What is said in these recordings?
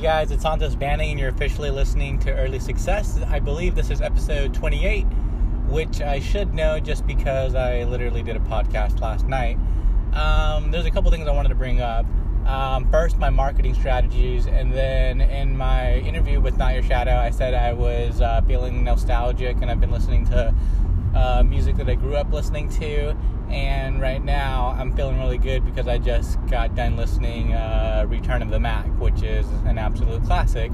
guys, it's Santos Banning, and you're officially listening to Early Success. I believe this is episode 28, which I should know just because I literally did a podcast last night. Um, there's a couple things I wanted to bring up. Um, first, my marketing strategies, and then in my interview with Not Your Shadow, I said I was uh, feeling nostalgic, and I've been listening to uh, music that I grew up listening to. And right now, I'm feeling really good because I just got done listening uh, Return of the Mack, which is an absolute classic.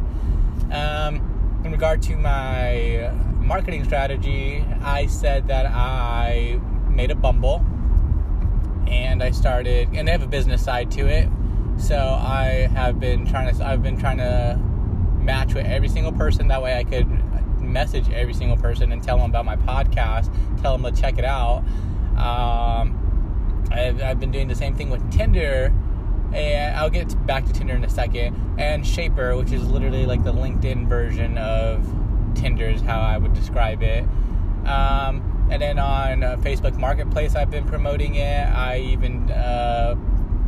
Um, in regard to my marketing strategy, I said that I made a Bumble and I started, and they have a business side to it. So I have been trying to, I've been trying to match with every single person. That way I could message every single person and tell them about my podcast, tell them to check it out. Um, I've, I've been doing the same thing with Tinder, and I'll get back to Tinder in a second. And Shapr, which is literally like the LinkedIn version of Tinder, is how I would describe it. Um, and then on uh, Facebook Marketplace, I've been promoting it. I even uh,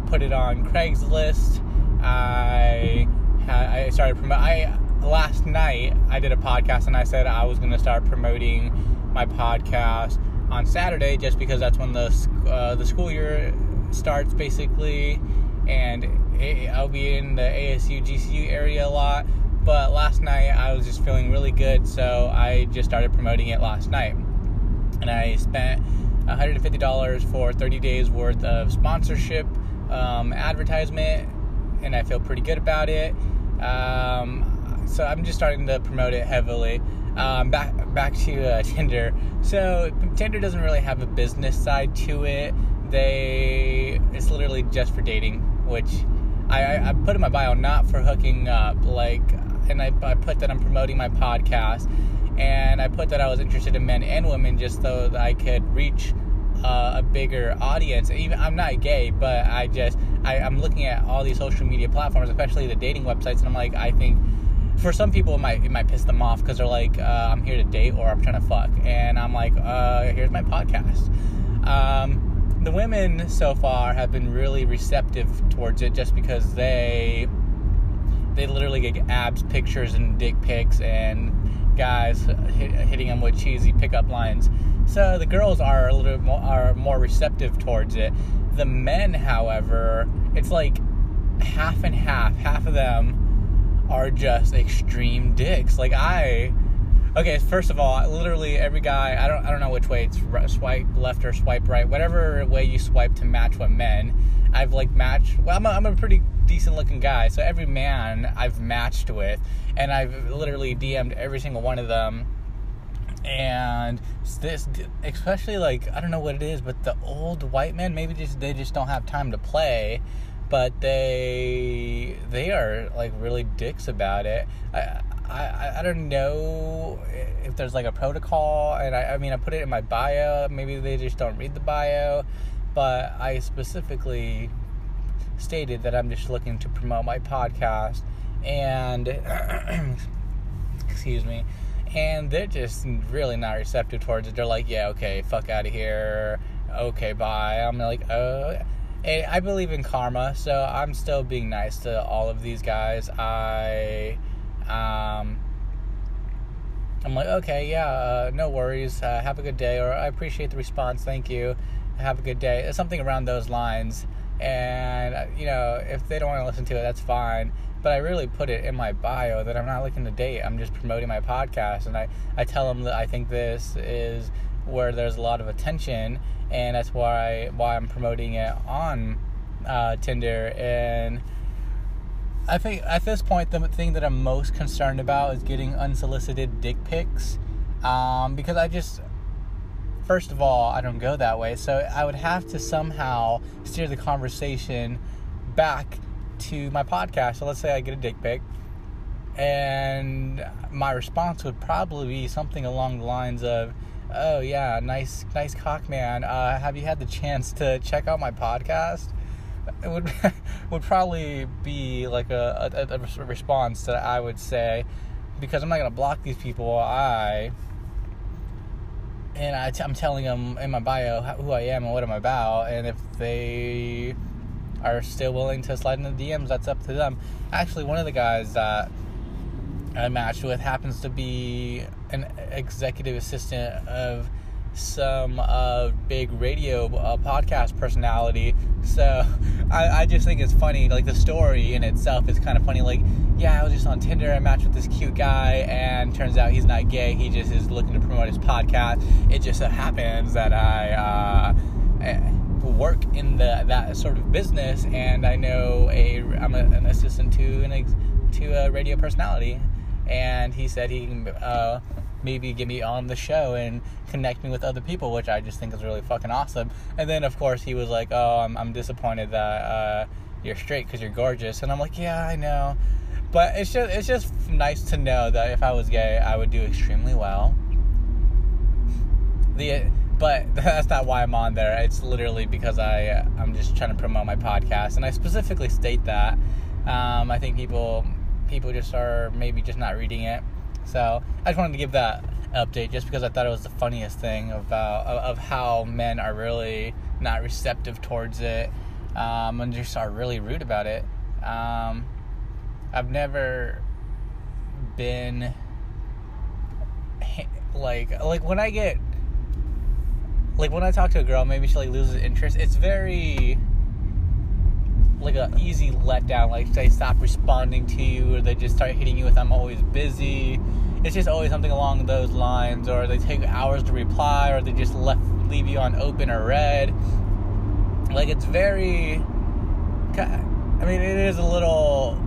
put it on Craigslist. I I started promoting. Last night I did a podcast and I said I was going to start promoting my podcast on Saturday just because that's when the uh, the school year starts basically, and I'll be in the ASU GCU area a lot. But last night I was just feeling really good, so I just started promoting it last night, and I spent $150 for 30 days worth of sponsorship um, advertisement, and I feel pretty good about it. Um, so I'm just starting to promote it heavily. Um, back back to uh, Tinder. So Tinder doesn't really have a business side to it. They it's literally just for dating, which I, I put in my bio not for hooking up. Like, and I, I put that I'm promoting my podcast, and I put that I was interested in men and women just so that I could reach uh, a bigger audience. Even I'm not gay, but I just I, I'm looking at all these social media platforms, especially the dating websites, and I'm like, I think for some people it might it might piss them off because they're like uh, I'm here to date or I'm trying to fuck. And I'm like uh, here's my podcast. Um, the women so far have been really receptive towards it just because they they literally get abs pictures and dick pics and guys hit, hitting them with cheesy pickup lines. So the girls are a little more are more receptive towards it. The men however it's like half and half half of them are just extreme dicks. Like I, okay, first of all, literally every guy, I don't, I don't know which way it's swipe left or swipe right, whatever way you swipe to match with men. I've like matched. Well, I'm a, I'm a pretty decent looking guy, so every man I've matched with, and I've literally DM'd every single one of them. And this, especially like I don't know what it is, but the old white men maybe just they just don't have time to play but they they are like really dicks about it. I I, I don't know if there's like a protocol, and I, I mean I put it in my bio. Maybe they just don't read the bio, but I specifically stated that I'm just looking to promote my podcast, and excuse me, and they're just really not receptive towards it. They're like, yeah, okay, fuck out of here. Okay, bye. I'm like, oh I believe in karma, so I'm still being nice to all of these guys. I, um, I'm like, okay, yeah, uh, no worries. Uh, have a good day, or I appreciate the response. Thank you. Have a good day. Something around those lines. And uh, you know, if they don't want to listen to it, that's fine. But I really put it in my bio that I'm not looking to date. I'm just promoting my podcast, and I I tell them that I think this is where there's a lot of attention and that's why why I'm promoting it on uh, Tinder. And I think at this point, the thing that I'm most concerned about is getting unsolicited dick pics, um, because I just first of all I don't go that way, so I would have to somehow steer the conversation back to my podcast. So let's say I get a dick pic. And my response would probably be something along the lines of, oh yeah, nice, nice cock man. Uh, have you had the chance to check out my podcast? It would would probably be like a, a, a response that I would say because I'm not gonna block these people. I and I t- I'm telling them in my bio who I am and what I'm about, and if they are still willing to slide in the DMs, that's up to them. Actually, one of the guys that I matched with happens to be an executive assistant of some uh, big radio uh, podcast personality. So I, I just think it's funny. Like the story in itself is kind of funny. Like, yeah, I was just on Tinder. I matched with this cute guy, and turns out he's not gay. He just is looking to promote his podcast. It just so happens that I. Uh, eh, work in the that sort of business and I know a I'm a, an assistant to an ex, to a radio personality and he said he can uh, maybe get me on the show and connect me with other people, which I just think is really fucking awesome. And then, of course, he was like, "Oh, I'm, I'm disappointed that uh, you're straight because you're gorgeous," and I'm like, "Yeah, I know." But it's just it's just nice to know that if I was gay, I would do extremely well. The but that's not why I'm on there. It's literally because I I'm just trying to promote my podcast, and I specifically state that. Um, I think people people just are maybe just not reading it. So I just wanted to give that update just because I thought it was the funniest thing about of how men are really not receptive towards it um, and just are really rude about it. Um, I've never been like like when I get like when I talk to a girl, maybe she like loses interest. It's very like a easy letdown. Like they stop responding to you, or they just start hitting you with "I'm always busy." It's just always something along those lines, or they take hours to reply, or they just left leave you on open or red. Like it's very. I mean, it is a little.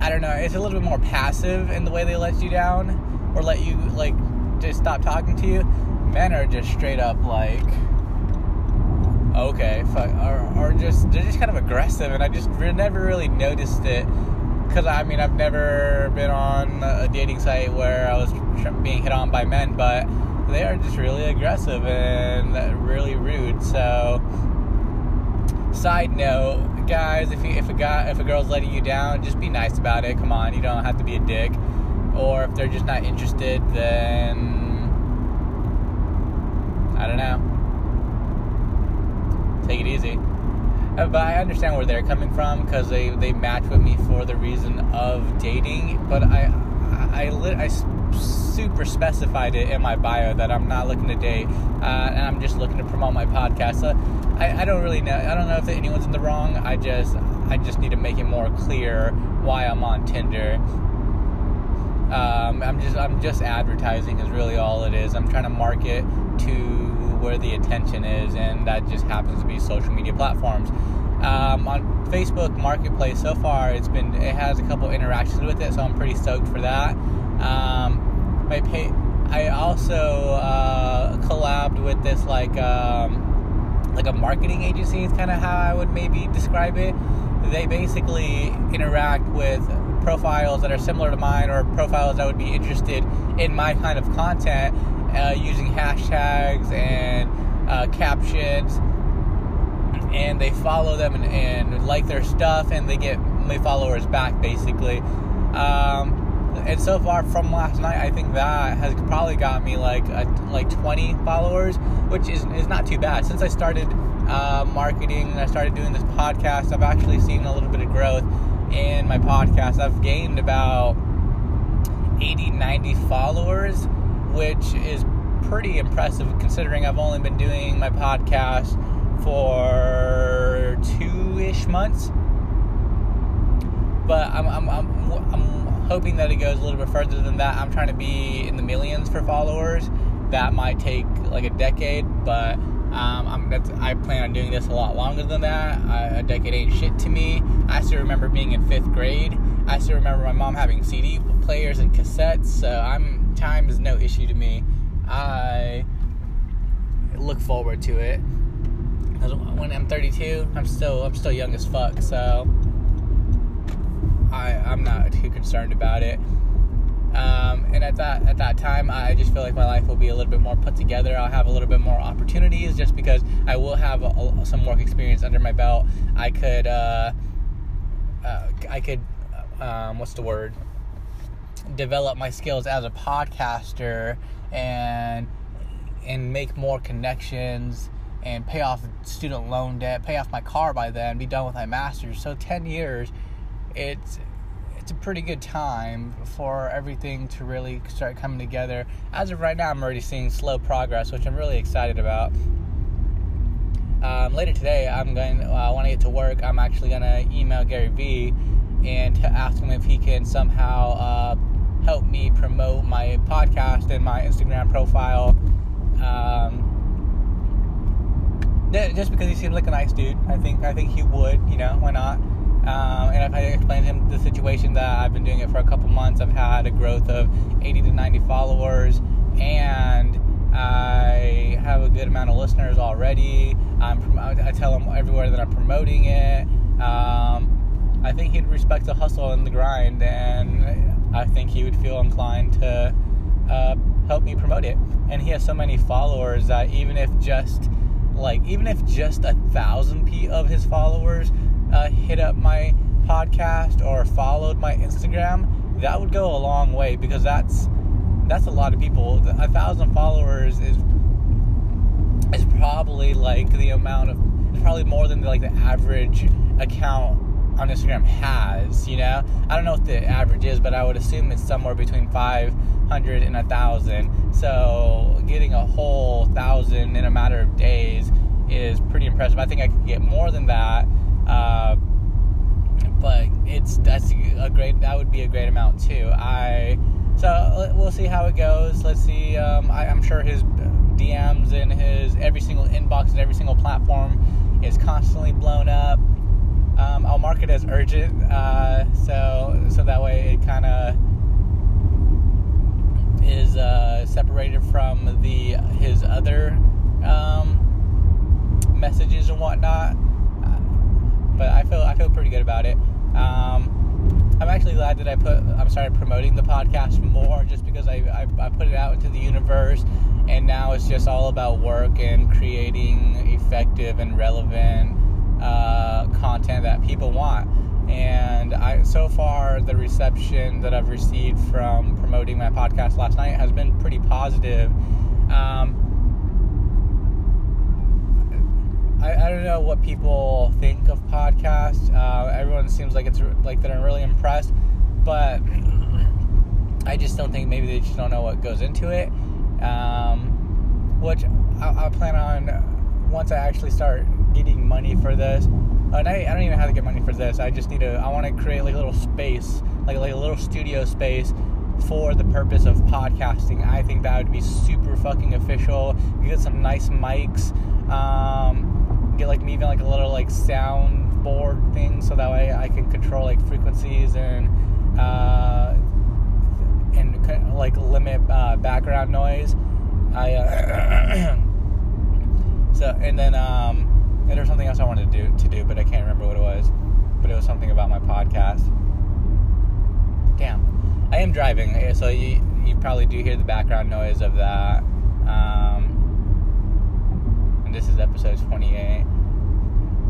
I don't know. It's a little bit more passive in the way they let you down, or let you like just stop talking to you. Men are just straight up like okay, fuck, or, or just they're just kind of aggressive, and I just never really noticed it because I mean I've never been on a dating site where I was being hit on by men, but they are just really aggressive and really rude. So, side note, guys, if you, if a guy if a girl's letting you down, just be nice about it. Come on, you don't have to be a dick. Or if they're just not interested, then I don't know take it easy. Uh, but I understand where they're coming from because they, they match with me for the reason of dating. But I I, I, I super specified it in my bio that I'm not looking to date uh, and I'm just looking to promote my podcast. So I, I don't really know. I don't know if anyone's in the wrong. I just I just need to make it more clear why I'm on Tinder. Um, I'm just I'm just advertising is really all it is. I'm trying to market to where the attention is, and that just happens to be social media platforms. Um, on Facebook Marketplace, so far it's been it has a couple interactions with it, so I'm pretty stoked for that. Um, my pay, I also uh, collabed with this like um, like a marketing agency. Is kind of how I would maybe describe it. They basically interact with profiles that are similar to mine or profiles that would be interested in my kind of content uh, using hashtags and uh, captions, and they follow them and, and, like their stuff, and they get my followers back basically. Um, and so far from last night, I think that has probably got me like a, like 20 followers, which is is not too bad. Since I started uh, marketing and I started doing this podcast, I've actually seen a little bit of growth in my podcast. I've gained about 80, 90 followers which is pretty impressive considering I've only been doing my podcast for two ish months. But I'm, I'm, I'm, I'm hoping that it goes a little bit further than that. I'm trying to be in the millions for followers. That might take like a decade, but um, i plan on doing this a lot longer than that. Uh, a decade ain't shit to me. I still remember being in fifth grade. I still remember my mom having CD players and cassettes. So I'm time is no issue to me. I look forward to it. When I'm 32, I'm still I'm still young as fuck, so I I'm not too concerned about it. Um, and at that at that time, I just feel like my life will be a little bit more put together. I'll have a little bit more opportunities, just because I will have a, a, some work experience under my belt. I could uh, uh, I could um, what's the word? Develop my skills as a podcaster and and make more connections and pay off student loan debt, pay off my car by then, be done with my master's. So 10 years, it's it's a pretty good time for everything to really start coming together. As of right now, I'm already seeing slow progress, which I'm really excited about. Um, later today, I'm going. Uh, when I get to work, I'm actually going to email Gary Vee and to ask him if he can somehow uh, help me promote my podcast and my Instagram profile. Um, just because he seems like a nice dude, I think I think he would. You know, why not? Um, and if I explain to him the situation that I've been doing it for a couple months, I've had a growth of 80 to 90 followers, and I have a good amount of listeners already. I'm, I tell him everywhere that I'm promoting it. Um, I think he'd respect the hustle and the grind, and I think he would feel inclined to uh, help me promote it. And he has so many followers that even if just like even if just a thousand p of his followers uh, hit up my podcast or followed my Instagram, that would go a long way because that's that's a lot of people. A thousand followers is is probably like the amount of probably more than like the average account on Instagram has. You know, I don't know what the average is, but I would assume it's somewhere between five hundred and a thousand. So getting a whole thousand in a matter of days is pretty impressive. I think I could get more than that. Uh, but it's that's a great that would be a great amount too. I so we'll see how it goes. Let's see. Um, I, am sure his DMs and his every single inbox and every single platform is constantly blown up. Um, I'll mark it as urgent, uh, so so that way it kind of is uh, separated from the his other um, messages and whatnot. Uh, but I feel I feel pretty good about it. Um, I'm actually glad that I put I'm started promoting the podcast more just because I, I, I put it out into the universe and now it's just all about work and creating effective and relevant uh, content that people want and I so far the reception that I've received from promoting my podcast last night has been pretty positive um, I, I don't know what people think of podcasts. Uh, everyone seems like it's like they're really impressed, but I just don't think maybe they just don't know what goes into it. Um, which I, I plan on once I actually start getting money for this. And I, I don't even have to get money for this. I just need to. I want to create like a little space, like like a little studio space for the purpose of podcasting. I think that would be super fucking official. Get some nice mics. Um, get like even like a little like sound board thing so that way I can control like frequencies and uh, and like limit uh, background noise. I uh, so and then um, and there's something else I wanted to do to do, but I can't remember what it was. But it was something about my podcast. Damn, I am driving, so you you probably do hear the background noise of that. Um, and this is episode 28.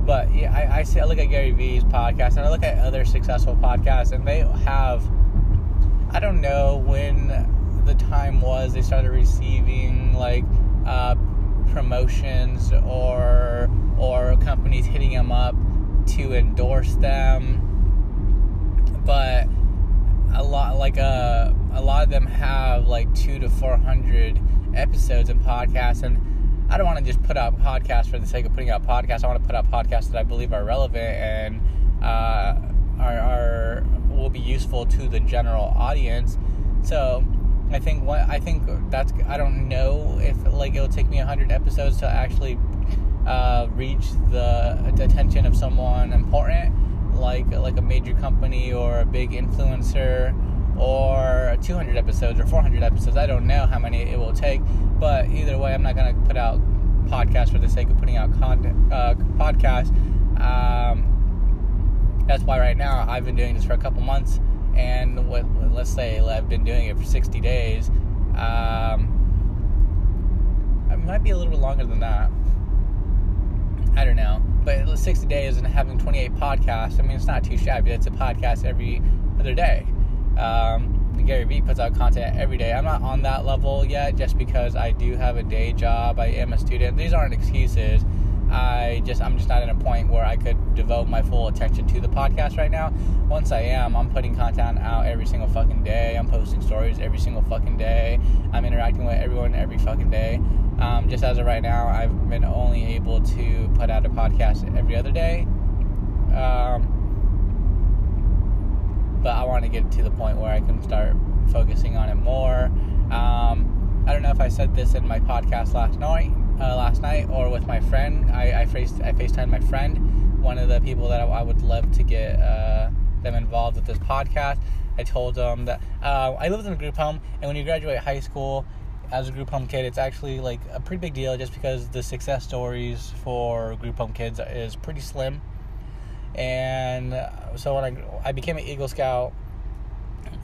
But yeah, I, I see. I look at Gary Vee's podcast, and I look at other successful podcasts, and they have. I don't know when the time was they started receiving like uh, promotions or or companies hitting them up to endorse them, but a lot like a uh, a lot of them have like two to four hundred episodes and podcasts and I don't want to just put out podcasts for the sake of putting out podcasts. I want to put out podcasts that I believe are relevant and uh, are, are will be useful to the general audience. So I think what I think that's I don't know if take me hundred episodes to actually uh, reach the, the attention of someone important like like a major company or a big influencer or 200 episodes or 400 episodes. I don't know how many it will take, but either way, I'm not going to put out podcasts for the sake of putting out content, uh, podcasts. Um, that's why right now I've been doing this for a couple months, and what, let's say I've been doing it for 60 days. Um, might be a little bit longer than that. I don't know, but 60 days and having 28 podcasts. I mean, it's not too shabby. It's a podcast every other day. Um, Gary Vee puts out content every day. I'm not on that level yet just because I do have a day job. I am a student. These aren't excuses. I just I'm just not in a point where I could devote my full attention to the podcast right now. Once I am, I'm putting content out every single fucking day. I'm posting stories every single fucking day. I'm interacting with everyone every fucking day. Um, just as of right now, I've been only able to put out a podcast every other day. Um, but I want to get to the point where I can start focusing on it more. Um, I don't know if I said this in my podcast last night, uh, last night, or with my friend. I I, faced, I FaceTimed my friend, one of the people that I, I would love to get uh, them involved with this podcast. I told them that uh, I lived in a group home, and when you graduate high school as a group home kid, it's actually like a pretty big deal, just because the success stories for group home kids is pretty slim and so when I I became an Eagle Scout,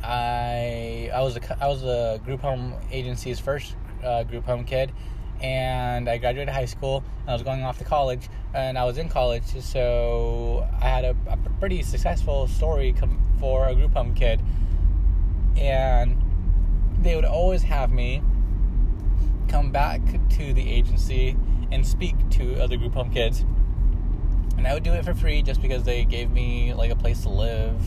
I I was a I was a group home agency's first uh, group home kid, and I graduated high school. And I was going off to college, and I was in college, so I had a, a pretty successful story for a group home kid, and they would always have me come back to the agency and speak to other group home kids. And I would do it for free just because they gave me like a place to live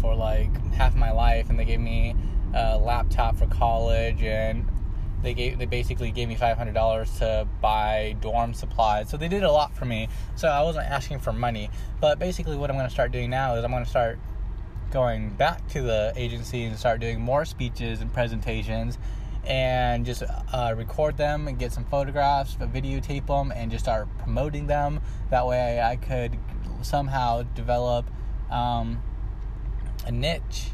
for like half my life, and they gave me a laptop for college, and they gave they basically gave me five hundred dollars to buy dorm supplies. So they did a lot for me. So I wasn't asking for money, but basically what I'm going to start doing now is I'm going to start going back to the agency and start doing more speeches and presentations and just uh, record them and get some photographs, videotape them, and just start promoting them. That way, I could somehow develop um, a niche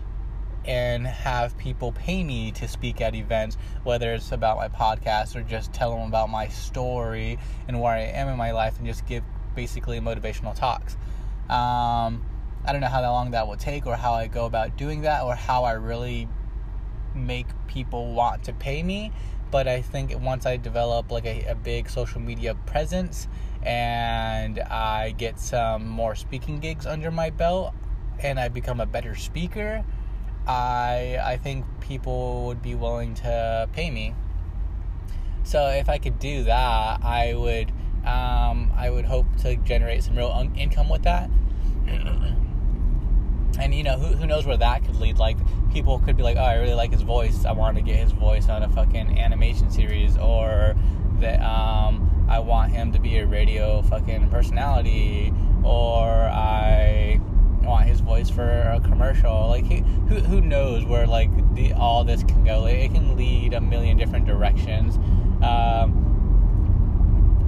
and have people pay me to speak at events, whether it's about my podcast or just tell them about my story and where I am in my life, and just give basically motivational talks. Um, I don't know how long that will take, or how I go about doing that, or how I really make people want to pay me but i think once i develop like a, a big social media presence and i get some more speaking gigs under my belt and i become a better speaker i i think people would be willing to pay me. So if i could do that i would um, i would hope to generate some real un- income with that and you know who, who knows where that could lead. Like people could be like oh i really like his voice. I want to get his voice on a fucking animation series or that um, i want him to be a radio fucking personality or i want his voice for a commercial. Like he, who, who knows where like the all this can go. Like, it can lead a million different directions. Um,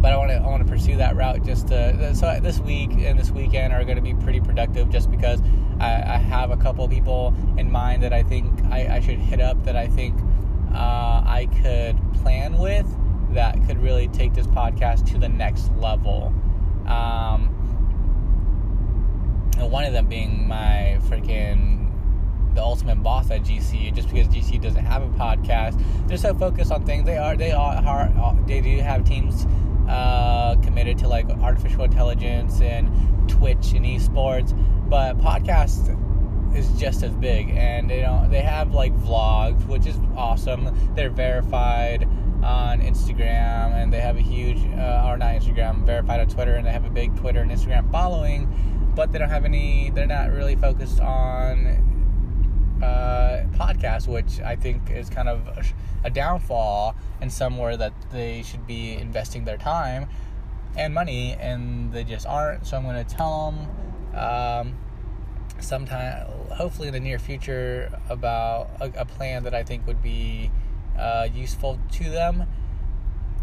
but I want to I want to pursue that route just to, so this week and this weekend are going to be pretty productive just because I, I have a couple people in mind that I think I, I should hit up that I think uh, I could plan with that could really take this podcast to the next level. Um, and one of them being my freaking the ultimate boss at GC. Just because GC doesn't have a podcast, they're so focused on things. They are they are they do have teams uh, committed to like artificial intelligence and Twitch and esports, but podcast is just as big. And they don't they have like vlogs, which is awesome. They're verified on Instagram, and they have a huge uh, or not Instagram, verified on Twitter, and they have a big Twitter and Instagram following. But they don't have any. They're not really focused on uh, podcast, which I think is kind of a, a downfall and somewhere that they should be investing their time and money, and they just aren't. So I'm going to tell them um, sometime, hopefully in the near future, about a, a plan that I think would be uh, useful to them.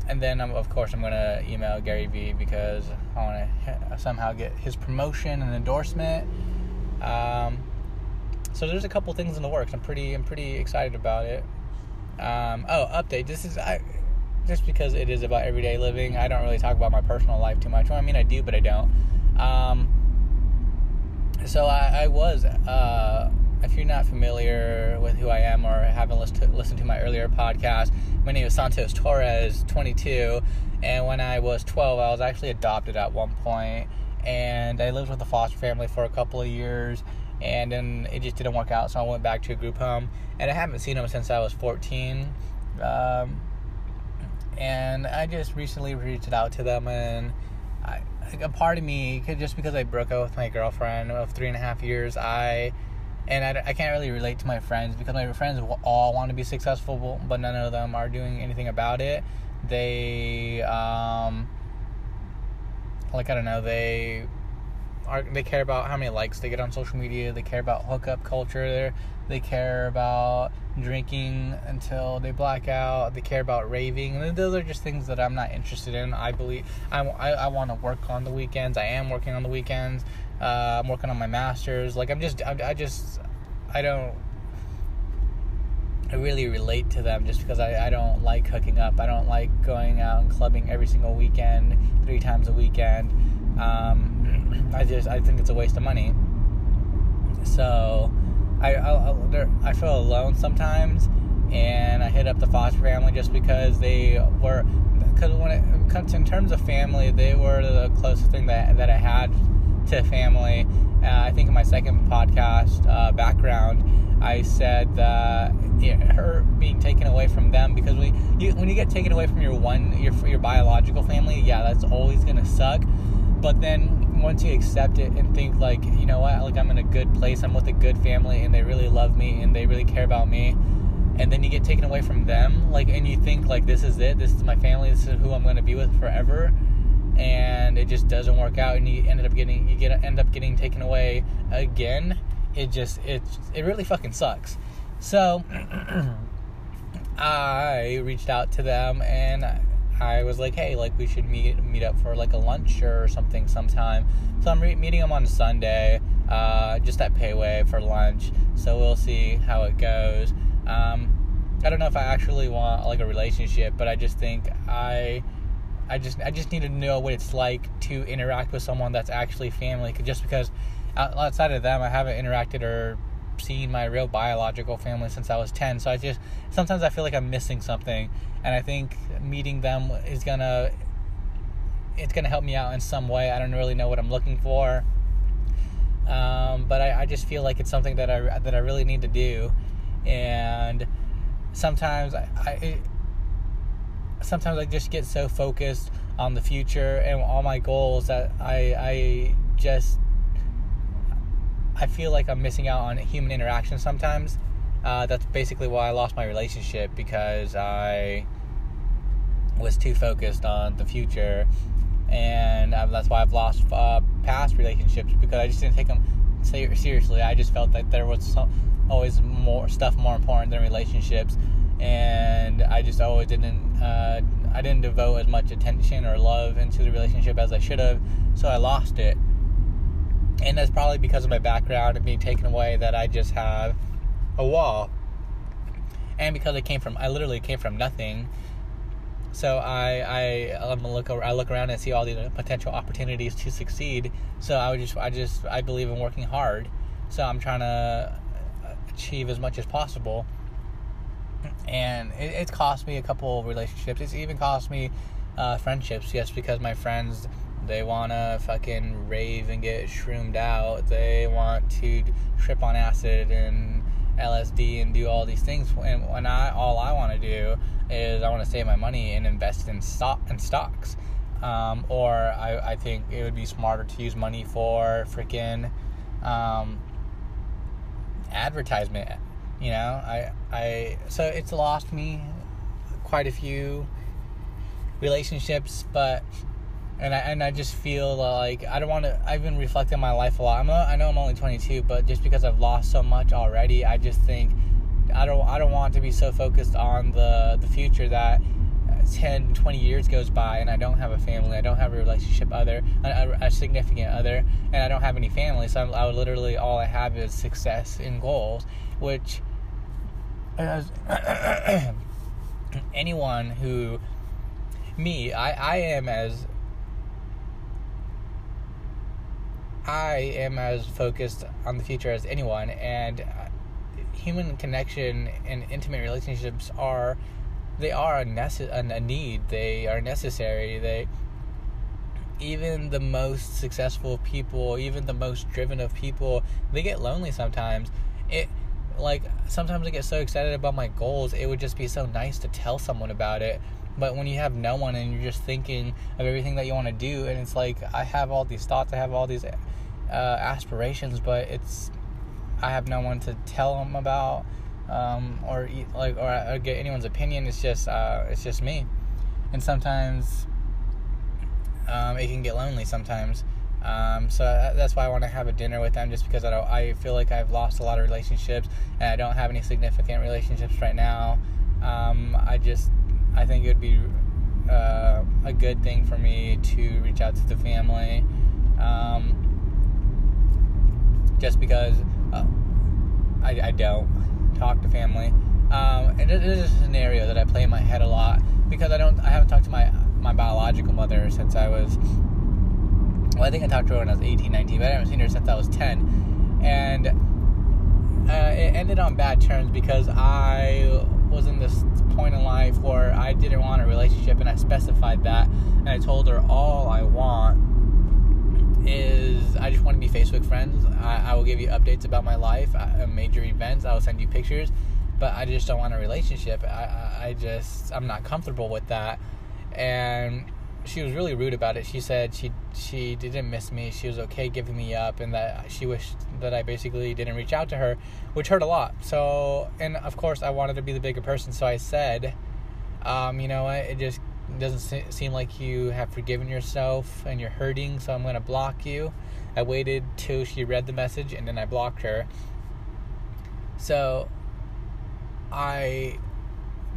And then, um, of course, I'm going to email Gary Vee because I want to somehow get his promotion and endorsement. Um, so there's a couple things in the works. I'm pretty I'm pretty excited about it. Um, oh, update. This is I just because it is about everyday living. I don't really talk about my personal life too much. Well, I mean, I do, but I don't. Um, so I, I was. Uh, if you're not familiar with who I am or haven't listened to, listened to my earlier podcast, my name is Santos Torres, 22, and when I was 12, I was actually adopted at one point, and I lived with a foster family for a couple of years and then it just didn't work out. So I went back to a group home, and I haven't seen them since I was 14. Um, and I just recently reached out to them, and I, a part of me, just because I broke up with my girlfriend of three and a half years, I and I, I can't really relate to my friends because my friends all want to be successful, but none of them are doing anything about it. They, um, like I don't know, they are they care about how many likes they get on social media. They care about hookup culture. They they care about drinking until they black out. They care about raving. And those are just things that I'm not interested in. I believe I, I, I want to work on the weekends. I am working on the weekends. Uh, I'm working on my masters. Like I'm just I, I just I don't I really relate to them just because I, I don't like hooking up. I don't like going out and clubbing every single weekend, three times a weekend. Um, I just I think it's a waste of money. So I I, I feel alone sometimes, and I hit up the foster family just because they were because when it comes in terms of family, they were the closest thing that that I had to family. Uh, I think in my second podcast uh, background, I said that her being taken away from them because we, you, when you get taken away from your one your your biological family, yeah, that's always gonna suck. But then once you accept it and think like, you know what, like I'm in a good place, I'm with a good family, and they really love me and they really care about me, and then you get taken away from them, like, and you think like this is it, this is my family, this is who I'm gonna be with forever and it just doesn't work out and you ended up getting you get end up getting taken away again it just it it really fucking sucks. So i reached out to them and i was like hey like we should meet meet up for like a lunch or something sometime so i'm re- meeting him on sunday uh, just at Pei Wei for lunch so we'll see how it goes um, i don't know if i actually want like a relationship but i just think i I just I just need to know what it's like to interact with someone that's actually family. Just because outside of them, I haven't interacted or seen my real biological family since I was ten. So I just sometimes I feel like I'm missing something, and I think meeting them is gonna it's gonna help me out in some way. I don't really know what I'm looking for, um, but I, I just feel like it's something that I that I really need to do, and sometimes I, I sometimes I just get so focused on the future and all my goals that I I just I feel like I'm missing out on human interaction sometimes. Uh, that's basically why I lost my relationship because I was too focused on the future, and that's why I've lost uh, past relationships because I just didn't take them seriously. I just felt that there was some, always more stuff more important than relationships, and I just always didn't uh, I didn't devote as much attention or love into the relationship as I should have, so I lost it. And that's probably because of my background and being taken away that I just have a wall. And because I came from I literally came from nothing. So I I I'm look I look around and see all the potential opportunities to succeed. So I would just I just I believe in working hard. So I'm trying to achieve as much as possible and it, it's cost me a couple relationships. It's even cost me uh, friendships yes, because my friends they want to fucking rave and get shroomed out. They want to trip on acid and LSD and do all these things. And when I all I want to do is I want to save my money and invest in stock in stocks. Um, or I, I think it would be smarter to use money for freaking um, advertisement you know i i so it's lost me quite a few relationships but and I and I just feel like I don't want to. I've been reflecting my life a lot. I'm a, I know I'm only 22, but just because I've lost so much already, I just think I don't I don't want to be so focused on the the future that 10, 20 years goes by and I don't have a family. I don't have a relationship other a, a significant other, and I don't have any family. So I'm, I would literally all I have is success and goals, which as anyone who me I, I am as I am as focused on the future as anyone and uh, human connection and intimate relationships are they are a, nece- a need they are necessary they even the most successful people, even the most driven of people, they get lonely sometimes. It like sometimes I get so excited about my goals, it would just be so nice to tell someone about it. But when you have no one and you're just thinking of everything that you want to do, and it's like I have all these thoughts, I have all these uh, aspirations, but it's I have no one to tell them about, um, or like or, or, get anyone's opinion. It's just uh, it's just me, and sometimes um, it can get lonely sometimes. Um, so that's why I want to have a dinner with them, just because I don't. I feel like I've lost a lot of relationships, and I don't have any significant relationships right now. Um, I just, I think it would be uh, a good thing for me to reach out to the family, um, just because uh, I, I, don't talk to family. Um, and it is a scenario that I play in my head a lot because I don't. I haven't talked to my my biological mother since I was well, I think I talked to her when I was 18, 19, but I haven't seen her since I was 10. And uh, it ended on bad terms because I was in this point in life where I didn't want a relationship, and I specified that. And I told her all I want is I just want to be Facebook friends. I, I will give you updates about my life, uh, major events. I will send you pictures, but I just don't want a relationship. I, I just I'm not comfortable with that, and she was really rude about it. She said she she didn't miss me. She was okay giving me up, and that she wished that I basically didn't reach out to her, which hurt a lot. So, and of course, I wanted to be the bigger person, so I said, um, you know what, it just doesn't seem like you have forgiven yourself and you're hurting, so I'm gonna block you. I waited till she read the message, and then I blocked her. So, I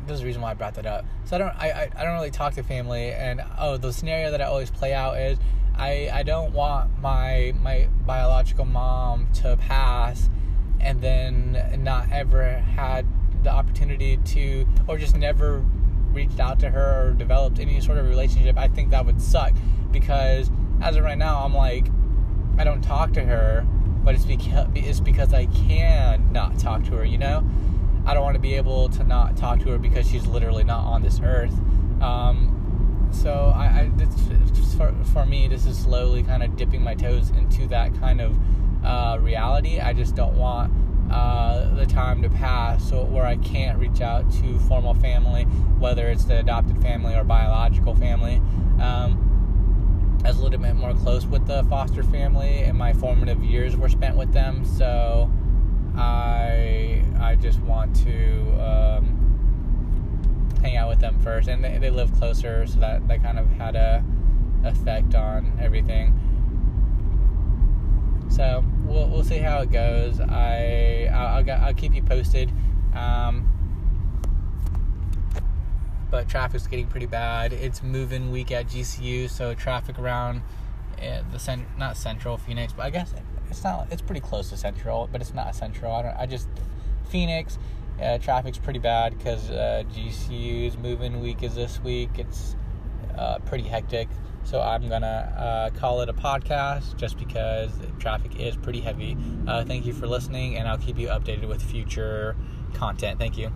there's a reason why I brought that up. So I don't I, I, I don't really talk to family and oh the scenario that I always play out is I, I don't want my my biological mom to pass and then not ever had the opportunity to or just never reached out to her or developed any sort of relationship. I think that would suck because as of right now I'm like I don't talk to her but it's because it's because I can not talk to her, you know? I don't want to be able to not talk to her because she's literally not on this earth. Um, so I, I for, for me, this is slowly kind of dipping my toes into that kind of uh, reality. I just don't want uh, the time to pass so where I can't reach out to formal family, whether it's the adopted family or biological family. Um, I was a little bit more close with the foster family, and my formative years were spent with them. So I I just want to um, hang out with them first, and they, they live closer, so that that kind of had a effect on everything. So we'll we'll see how it goes. I I'll, I'll, I'll keep you posted. Um, but traffic's getting pretty bad. It's moving week at GCU, so traffic around uh, the cent not central Phoenix, but I guess it's not. It's pretty close to Central, but it's not Central. I don't. I just Phoenix. Uh, traffic's pretty bad because uh, GCU's moving week is this week. It's uh, pretty hectic. So I'm gonna uh, call it a podcast just because traffic is pretty heavy. Uh, thank you for listening, and I'll keep you updated with future content. Thank you.